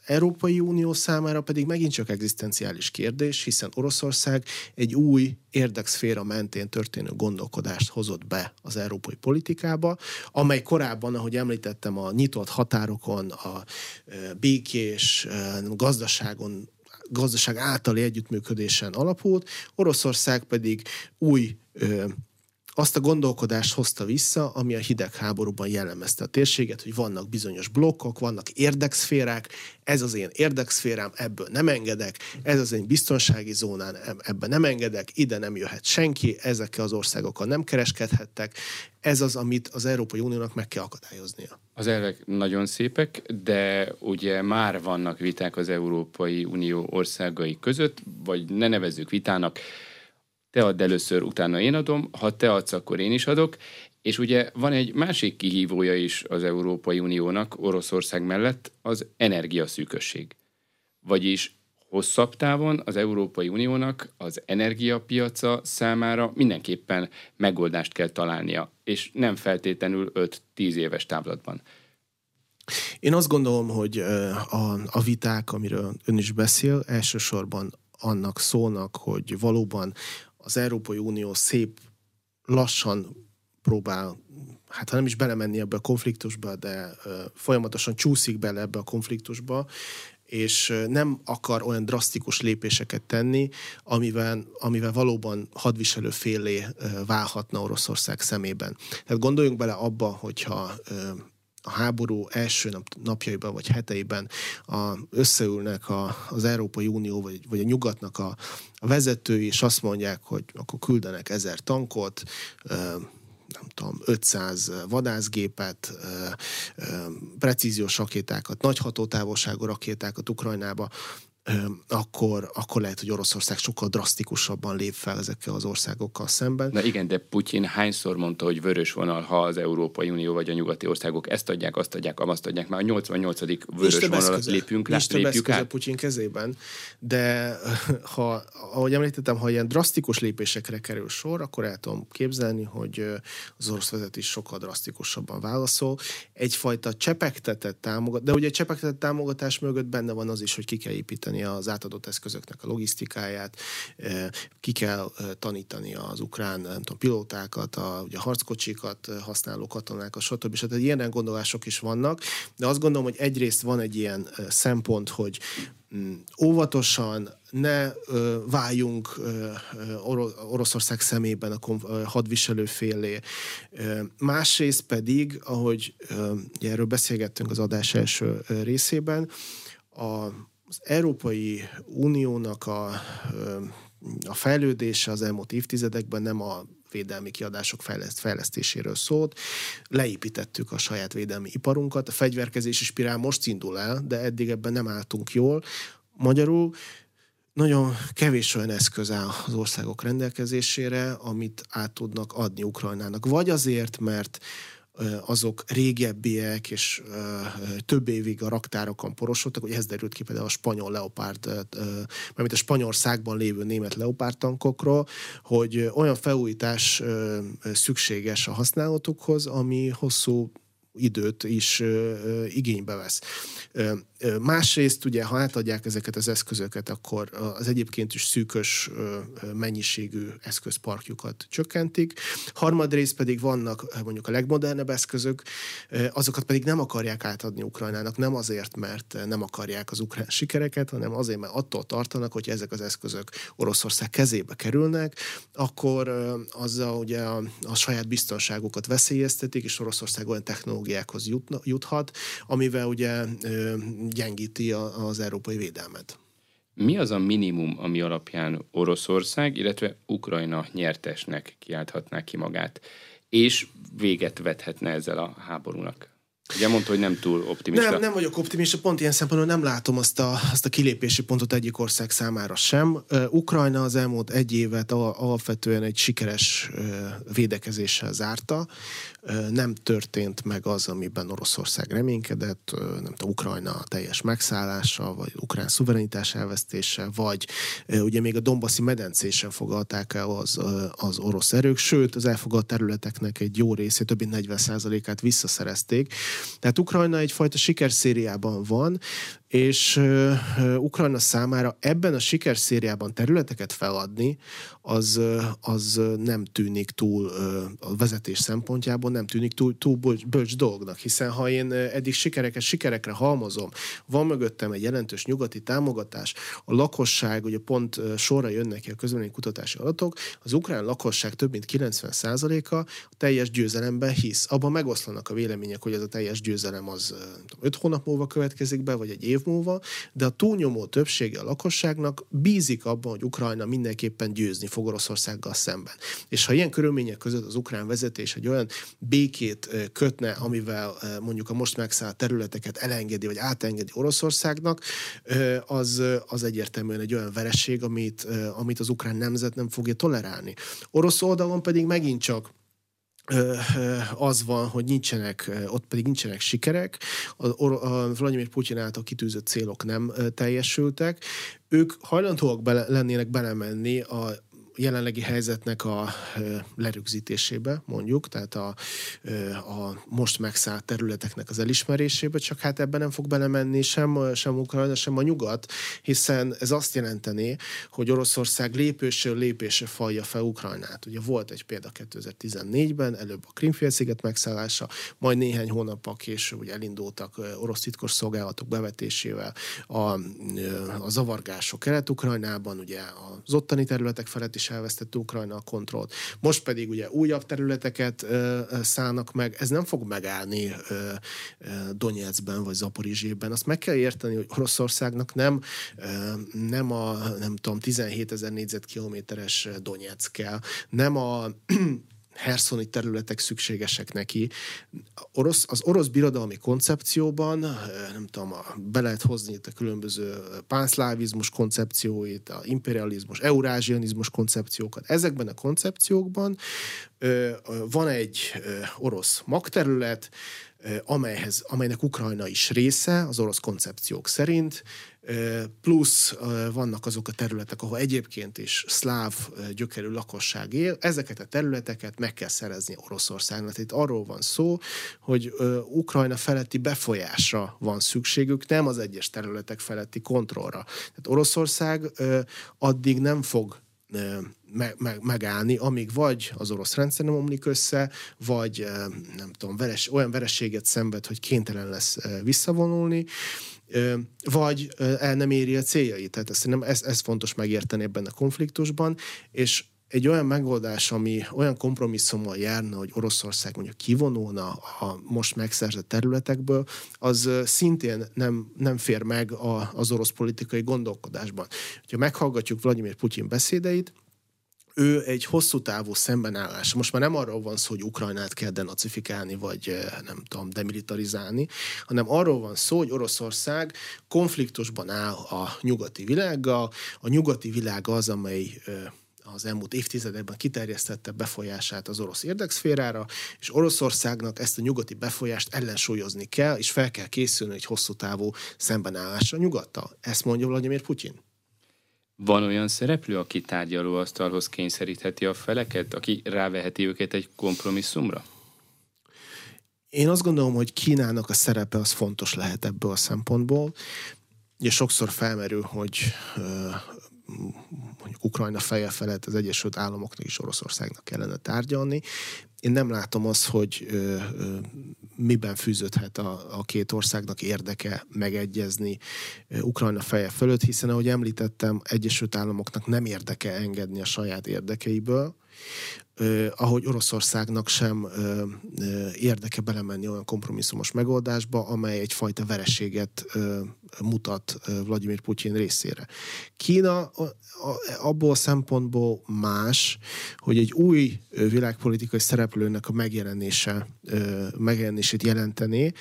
Európai Unió számára pedig megint csak egzisztenciális kérdés, hiszen Oroszország egy új érdekszféra mentén történő gondolkodást hozott be az európai politikába, amely korábban, ahogy említettem, a nyitott határokon, a békés gazdaságon gazdaság általi együttműködésen alapult, Oroszország pedig új azt a gondolkodást hozta vissza, ami a hidegháborúban jellemezte a térséget, hogy vannak bizonyos blokkok, vannak érdekszférák, ez az én érdekszférám, ebből nem engedek, ez az én biztonsági zónán, ebben nem engedek, ide nem jöhet senki, ezekkel az országokkal nem kereskedhettek. Ez az, amit az Európai Uniónak meg kell akadályoznia. Az elvek nagyon szépek, de ugye már vannak viták az Európai Unió országai között, vagy ne nevezzük vitának, te add először, utána én adom, ha te adsz, akkor én is adok, és ugye van egy másik kihívója is az Európai Uniónak Oroszország mellett, az energiaszűkösség. Vagyis hosszabb távon az Európai Uniónak az energiapiaca számára mindenképpen megoldást kell találnia, és nem feltétlenül 5-10 éves távlatban. Én azt gondolom, hogy a, a viták, amiről ön is beszél, elsősorban annak szólnak, hogy valóban az Európai Unió szép lassan próbál, hát ha nem is belemenni ebbe a konfliktusba, de folyamatosan csúszik bele ebbe a konfliktusba, és nem akar olyan drasztikus lépéseket tenni, amivel, amivel valóban hadviselő félé válhatna Oroszország szemében. Tehát gondoljunk bele abba, hogyha a háború első nap, napjaiban vagy heteiben a, összeülnek a, az Európai Unió vagy, vagy a nyugatnak a, a vezetői, és azt mondják, hogy akkor küldenek ezer tankot, nem tudom, 500 vadászgépet, precíziós rakétákat, nagy hatótávolságú rakétákat Ukrajnába, akkor, akkor lehet, hogy Oroszország sokkal drasztikusabban lép fel ezekkel az országokkal szemben. Na igen, de Putyin hányszor mondta, hogy vörös vonal, ha az Európai Unió vagy a nyugati országok ezt adják, azt adják, azt adják, már a 88. vörös vonalat lépünk, lát, lépjük át. Putyin kezében, de ha, ahogy említettem, ha ilyen drasztikus lépésekre kerül sor, akkor el tudom képzelni, hogy az orosz vezetés sokkal drasztikusabban válaszol. Egyfajta csepegtetett támogatás, de ugye egy csepegtetett támogatás mögött benne van az is, hogy ki kell építeni javítani az átadott eszközöknek a logisztikáját, ki kell tanítani az ukrán nem tudom, pilótákat, a, ugye, harckocsikat használó katonákat, stb. stb. Ilyen gondolások is vannak, de azt gondolom, hogy egyrészt van egy ilyen szempont, hogy mm, óvatosan, ne ö, váljunk ö, Oroszország szemében a konf- hadviselő félé. Ö, másrészt pedig, ahogy ö, erről beszélgettünk az adás első részében, a az Európai Uniónak a a fejlődése az elmúlt évtizedekben nem a védelmi kiadások fejleszt, fejlesztéséről szólt. Leépítettük a saját védelmi iparunkat, a fegyverkezési spirál most indul el, de eddig ebben nem álltunk jól. Magyarul nagyon kevés olyan eszköz áll az országok rendelkezésére, amit át tudnak adni Ukrajnának. Vagy azért, mert azok régebbiek, és több évig a raktárokon porosodtak, hogy ez derült ki például a spanyol leopárd, mármint a Spanyolországban lévő német leopárd tankokról, hogy olyan felújítás szükséges a használatukhoz, ami hosszú időt is igénybe vesz. Másrészt ugye, ha átadják ezeket az eszközöket, akkor az egyébként is szűkös mennyiségű eszközparkjukat csökkentik. Harmadrészt pedig vannak mondjuk a legmodernebb eszközök, azokat pedig nem akarják átadni Ukrajnának, nem azért, mert nem akarják az ukrán sikereket, hanem azért, mert attól tartanak, hogy ezek az eszközök Oroszország kezébe kerülnek, akkor azzal ugye a, a saját biztonságukat veszélyeztetik, és Oroszország olyan technológiákhoz jutna, juthat, amivel ugye gyengíti a, az európai védelmet. Mi az a minimum, ami alapján Oroszország, illetve Ukrajna nyertesnek kiálthatná ki magát, és véget vethetne ezzel a háborúnak? Ugye mondta, hogy nem túl optimista. Nem, nem vagyok optimista, pont ilyen szempontból nem látom azt a, azt a kilépési pontot egyik ország számára sem. Ukrajna az elmúlt egy évet alapvetően egy sikeres védekezéssel zárta. Nem történt meg az, amiben Oroszország reménykedett, nem tudom, Ukrajna teljes megszállása, vagy ukrán szuverenitás elvesztése, vagy ugye még a Dombaszi medencésen fogadták el az, az orosz erők, sőt, az elfogadt területeknek egy jó részét, több mint 40%-át visszaszerezték. Tehát Ukrajna egyfajta sikerszériában van, és Ukrajna számára ebben a sikerszériában területeket feladni, az, az nem tűnik túl a vezetés szempontjából, nem tűnik túl, túl bölcs, dolognak, hiszen ha én eddig sikereket sikerekre halmozom, van mögöttem egy jelentős nyugati támogatás, a lakosság, ugye pont sorra jönnek ki a közvélemény kutatási adatok, az ukrán lakosság több mint 90%-a a teljes győzelemben hisz. Abban megoszlanak a vélemények, hogy ez a teljes győzelem az 5 hónap múlva következik be, vagy egy év múlva, de a túlnyomó többsége a lakosságnak bízik abban, hogy Ukrajna mindenképpen győzni fog Oroszországgal szemben. És ha ilyen körülmények között az ukrán vezetés egy olyan békét kötne, amivel mondjuk a most megszállt területeket elengedi, vagy átengedi Oroszországnak, az, az egyértelműen egy olyan vereség, amit, amit az ukrán nemzet nem fogja tolerálni. Orosz oldalon pedig megint csak az van, hogy nincsenek, ott pedig nincsenek sikerek, a, a Vladimir Putyin által kitűzött célok nem teljesültek, ők hajlandóak bele, lennének belemenni a jelenlegi helyzetnek a lerögzítésébe, mondjuk, tehát a, a most megszállt területeknek az elismerésébe, csak hát ebben nem fog belemenni sem, sem Ukrajna, sem a nyugat, hiszen ez azt jelenteni, hogy Oroszország lépésről lépésre falja fel Ukrajnát. Ugye volt egy példa 2014-ben, előbb a Krimfélsziget megszállása, majd néhány hónappal később ugye elindultak orosz titkos szolgálatok bevetésével a, a zavargások Kelet-Ukrajnában, ugye az ottani területek felett is is elvesztette Ukrajna a kontrollt. Most pedig ugye újabb területeket szállnak meg, ez nem fog megállni Donetskben vagy Zaporizsében. Azt meg kell érteni, hogy Oroszországnak nem, nem a, nem tudom, 17 ezer négyzetkilométeres Donetsk kell, nem a herszoni területek szükségesek neki. Orosz, az orosz birodalmi koncepcióban, nem tudom, be lehet hozni itt a különböző pánszlávizmus koncepcióit, a imperializmus, eurázsianizmus koncepciókat. Ezekben a koncepciókban van egy orosz magterület, amelyhez, amelynek Ukrajna is része, az orosz koncepciók szerint, plusz vannak azok a területek, ahol egyébként is szláv gyökerű lakosság él, ezeket a területeket meg kell szerezni Oroszországnak. Itt arról van szó, hogy Ukrajna feletti befolyásra van szükségük, nem az egyes területek feletti kontrollra. Tehát Oroszország addig nem fog me- me- megállni, amíg vagy az orosz rendszer nem omlik össze, vagy nem tudom, veres, olyan verességet szenved, hogy kénytelen lesz visszavonulni, vagy el nem éri a céljait. Tehát ezt, nem, ez, ez fontos megérteni ebben a konfliktusban, és egy olyan megoldás, ami olyan kompromisszummal járna, hogy Oroszország mondjuk kivonulna a most megszerzett területekből, az szintén nem, nem fér meg a, az orosz politikai gondolkodásban. Ha meghallgatjuk Vladimir Putyin beszédeit, ő egy hosszú távú szembenállás. Most már nem arról van szó, hogy Ukrajnát kell denacifikálni, vagy nem tudom, demilitarizálni, hanem arról van szó, hogy Oroszország konfliktusban áll a nyugati világgal. A nyugati világ az, amely az elmúlt évtizedekben kiterjesztette befolyását az orosz érdekszférára, és Oroszországnak ezt a nyugati befolyást ellensúlyozni kell, és fel kell készülni egy hosszú távú szembenállásra nyugattal. Ezt mondja Vladimir Putyin. Van olyan szereplő, aki tárgyalóasztalhoz kényszerítheti a feleket, aki ráveheti őket egy kompromisszumra? Én azt gondolom, hogy Kínának a szerepe az fontos lehet ebből a szempontból. Ugye sokszor felmerül, hogy mondjuk Ukrajna feje felett az Egyesült Államoknak és Oroszországnak kellene tárgyalni. Én nem látom azt, hogy ö, ö, miben fűződhet a, a két országnak érdeke megegyezni Ukrajna feje fölött, hiszen ahogy említettem, Egyesült Államoknak nem érdeke engedni a saját érdekeiből, ahogy Oroszországnak sem érdeke belemenni olyan kompromisszumos megoldásba, amely egyfajta vereséget mutat Vladimir Putyin részére. Kína abból a szempontból más, hogy egy új világpolitikai szereplőnek a megjelenése, megjelenését jelenteni,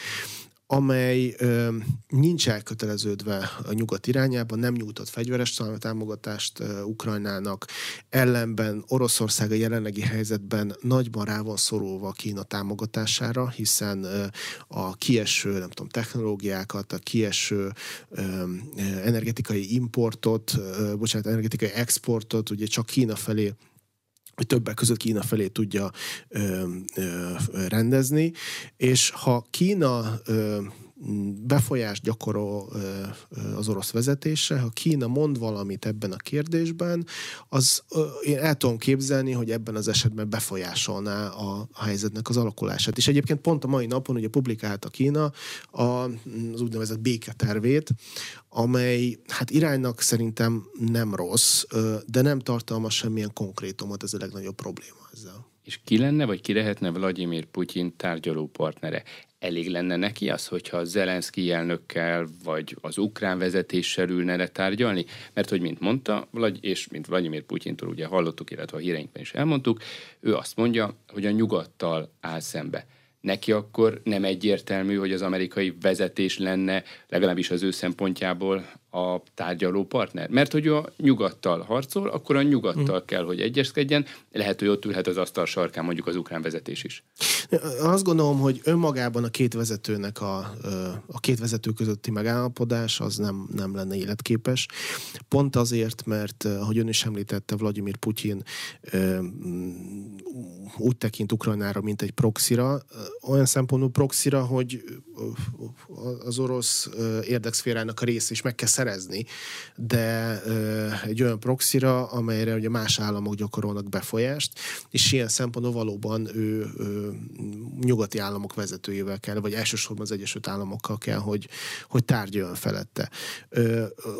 amely ö, nincs elköteleződve a nyugat irányába, nem nyújtott fegyveres támogatást ö, Ukrajnának, ellenben Oroszország a jelenlegi helyzetben nagyban rá van szorulva Kína támogatására, hiszen ö, a kieső, nem tudom, technológiákat, a kieső ö, energetikai importot, ö, bocsánat, energetikai exportot ugye csak Kína felé hogy többek között Kína felé tudja ö, ö, rendezni, és ha Kína ö, befolyást gyakorol az orosz vezetése. Ha Kína mond valamit ebben a kérdésben, az én el tudom képzelni, hogy ebben az esetben befolyásolná a, helyzetnek az alakulását. És egyébként pont a mai napon ugye publikálta Kína az úgynevezett béketervét, amely hát iránynak szerintem nem rossz, de nem tartalmaz semmilyen konkrétumot, ez a legnagyobb probléma ezzel. És ki lenne, vagy ki lehetne Vladimir Putyin tárgyaló partnere? elég lenne neki az, hogyha Zelenszky elnökkel vagy az ukrán vezetéssel ülne le tárgyalni? Mert hogy mint mondta, és mint Vladimir Putyintól ugye hallottuk, illetve a híreinkben is elmondtuk, ő azt mondja, hogy a nyugattal áll szembe neki akkor nem egyértelmű, hogy az amerikai vezetés lenne legalábbis az ő szempontjából a tárgyaló partner. Mert hogy a nyugattal harcol, akkor a nyugattal hmm. kell, hogy egyezkedjen. Lehet, hogy ott ülhet az asztal sarkán mondjuk az ukrán vezetés is. Azt gondolom, hogy önmagában a két vezetőnek a, a két vezető közötti megállapodás az nem, nem lenne életképes. Pont azért, mert ahogy ön is említette, Vladimir Putyin úgy tekint Ukrajnára, mint egy proxira, olyan szempontból proxira, hogy az orosz érdekszférának a rész is meg kell szerezni, de egy olyan proxira, amelyre ugye más államok gyakorolnak befolyást, és ilyen szempontból valóban ő, nyugati államok vezetőjével kell, vagy elsősorban az Egyesült Államokkal kell, hogy, hogy tárgyaljon felette.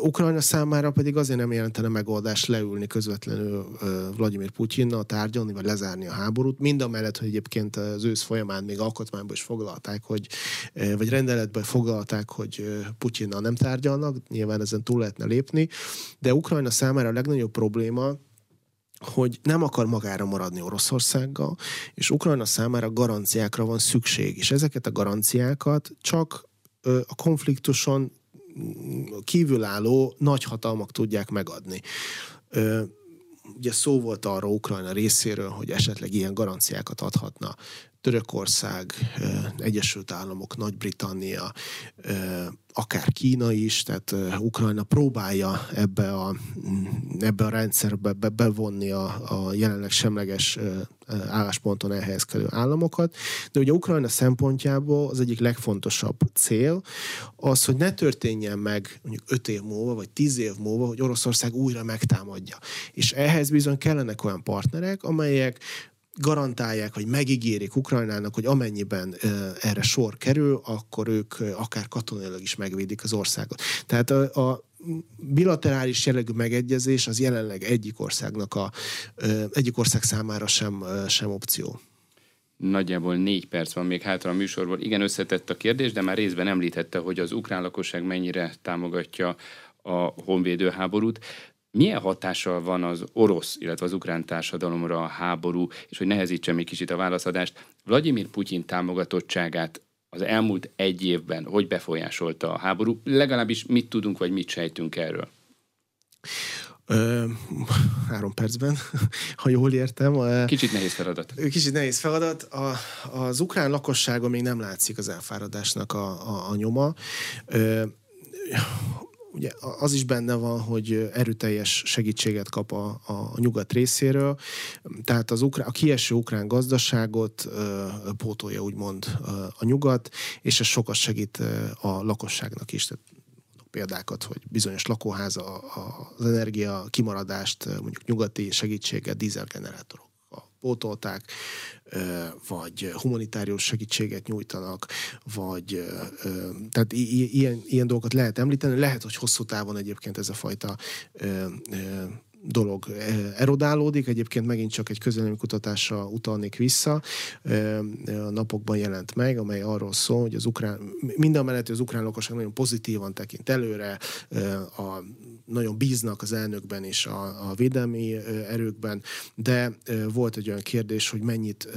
Ukrajna számára pedig azért nem jelentene megoldást leülni közvetlenül Vladimir Putyinnal tárgyalni, vagy lezárni a háborút, mind mellett, hogy egyébként az ősz folyamán még alkotmányban is foglalták, hogy, vagy rendeletben foglalták, hogy Putyinnal nem tárgyalnak, nyilván ezen túl lehetne lépni, de Ukrajna számára a legnagyobb probléma, hogy nem akar magára maradni Oroszországgal, és Ukrajna számára garanciákra van szükség, és ezeket a garanciákat csak a konfliktuson kívülálló nagyhatalmak tudják megadni. Ugye szó volt arra Ukrajna részéről, hogy esetleg ilyen garanciákat adhatna Törökország, Egyesült Államok, Nagy-Britannia, akár Kína is, tehát Ukrajna próbálja ebbe a, ebbe a rendszerbe be, bevonni a, a jelenleg semleges állásponton elhelyezkedő államokat, de ugye Ukrajna szempontjából az egyik legfontosabb cél az, hogy ne történjen meg mondjuk 5 év múlva, vagy 10 év múlva, hogy Oroszország újra megtámadja. És ehhez bizony kellenek olyan partnerek, amelyek garantálják, vagy megígérik Ukrajnának, hogy amennyiben erre sor kerül, akkor ők akár katonailag is megvédik az országot. Tehát a, a bilaterális jellegű megegyezés az jelenleg egyik országnak a, egyik ország számára sem, sem opció. Nagyjából négy perc van még hátra a műsorból. Igen, összetett a kérdés, de már részben említette, hogy az ukrán lakosság mennyire támogatja a honvédő háborút. Milyen hatással van az orosz, illetve az ukrán társadalomra a háború, és hogy nehezítse még kicsit a válaszadást, Vladimir Putyin támogatottságát az elmúlt egy évben hogy befolyásolta a háború? Legalábbis mit tudunk, vagy mit sejtünk erről? Ö, három percben, ha jól értem. Kicsit nehéz feladat. Kicsit nehéz feladat. A, az ukrán lakosságon még nem látszik az elfáradásnak a, a, a nyoma. Ö, ugye az is benne van, hogy erőteljes segítséget kap a, a, nyugat részéről, tehát az ukrán, a kieső ukrán gazdaságot pótolja úgymond a nyugat, és ez sokat segít a lakosságnak is. Tehát példákat, hogy bizonyos lakóháza az energia kimaradást mondjuk nyugati segítséggel dízelgenerátorok pótolták, vagy humanitárius segítséget nyújtanak, vagy tehát ilyen, ilyen dolgokat lehet említeni. Lehet, hogy hosszú távon egyébként ez a fajta dolog eh, erodálódik. Egyébként megint csak egy közélemi kutatásra utalnék vissza. Eh, a napokban jelent meg, amely arról szól, hogy az ukrán, minden mellett, az ukrán lakosság nagyon pozitívan tekint előre, eh, a, nagyon bíznak az elnökben és a, a védelmi erőkben, de volt egy olyan kérdés, hogy mennyit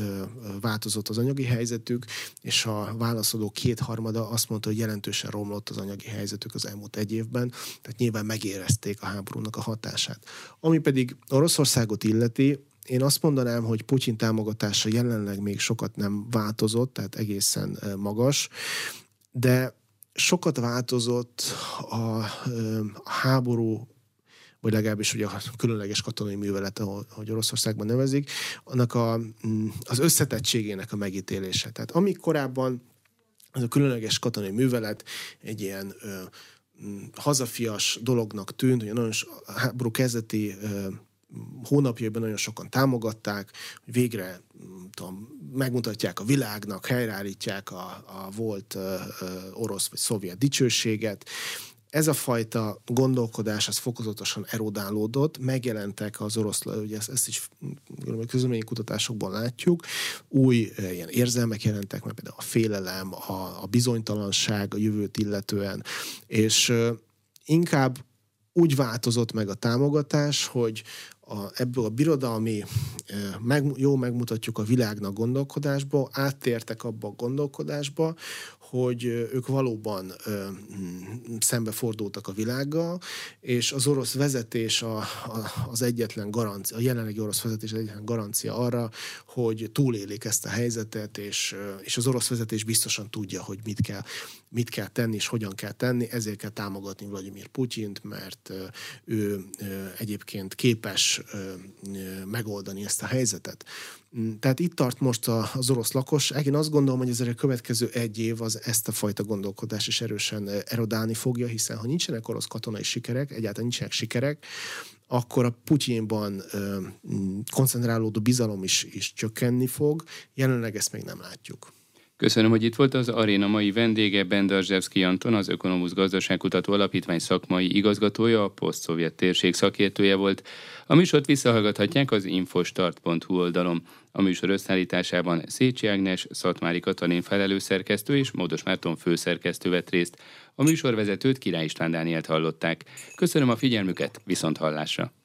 változott az anyagi helyzetük, és a válaszadó kétharmada azt mondta, hogy jelentősen romlott az anyagi helyzetük az elmúlt egy évben, tehát nyilván megérezték a háborúnak a hatását. Ami pedig Oroszországot illeti, én azt mondanám, hogy Putyin támogatása jelenleg még sokat nem változott, tehát egészen magas, de sokat változott a, háború vagy legalábbis ugye a különleges katonai művelet, ahogy Oroszországban nevezik, annak a, mm, az összetettségének a megítélése. Tehát amíg korábban az a különleges katonai művelet egy ilyen hazafias dolognak tűnt, hogy nagyon a háború kezdeti hónapjaiban nagyon sokan támogatták, hogy végre tudom, megmutatják a világnak, helyreállítják a, a volt uh, orosz vagy szovjet dicsőséget, ez a fajta gondolkodás, az fokozatosan erodálódott, megjelentek az orosz, ugye ezt, ezt is közülményi kutatásokban látjuk, új e, ilyen érzelmek jelentek, mert például a félelem, a, a bizonytalanság a jövőt illetően, és e, inkább úgy változott meg a támogatás, hogy a, ebből a birodalmi meg, jó megmutatjuk a világnak gondolkodásba, áttértek abba a gondolkodásba, hogy ők valóban ö, szembefordultak a világgal, és az orosz vezetés a, a, az egyetlen garancia, a jelenlegi orosz vezetés az egyetlen garancia arra, hogy túlélik ezt a helyzetet, és, és az orosz vezetés biztosan tudja, hogy mit kell, mit kell tenni, és hogyan kell tenni, ezért kell támogatni Vladimir Putyint, mert ő egyébként képes megoldani ezt a helyzetet. Mm, tehát itt tart most az orosz lakosság. Én azt gondolom, hogy ezért a következő egy év az ezt a fajta gondolkodás is erősen erodálni fogja, hiszen ha nincsenek orosz katonai sikerek, egyáltalán nincsenek sikerek, akkor a Putyinban mm, koncentrálódó bizalom is, is csökkenni fog. Jelenleg ezt még nem látjuk. Köszönöm, hogy itt volt az aréna mai vendége, Bendarzsevszki Anton, az Ökonomusz Gazdaságkutató Alapítvány szakmai igazgatója, a poszt térség szakértője volt. A műsort visszahallgathatják az infostart.hu oldalon. A műsor összeállításában Szécsi Ágnes, Szatmári Katalin felelőszerkesztő és Módos Márton főszerkesztő vett részt. A műsorvezetőt Király István Dánielt hallották. Köszönöm a figyelmüket, viszont hallásra!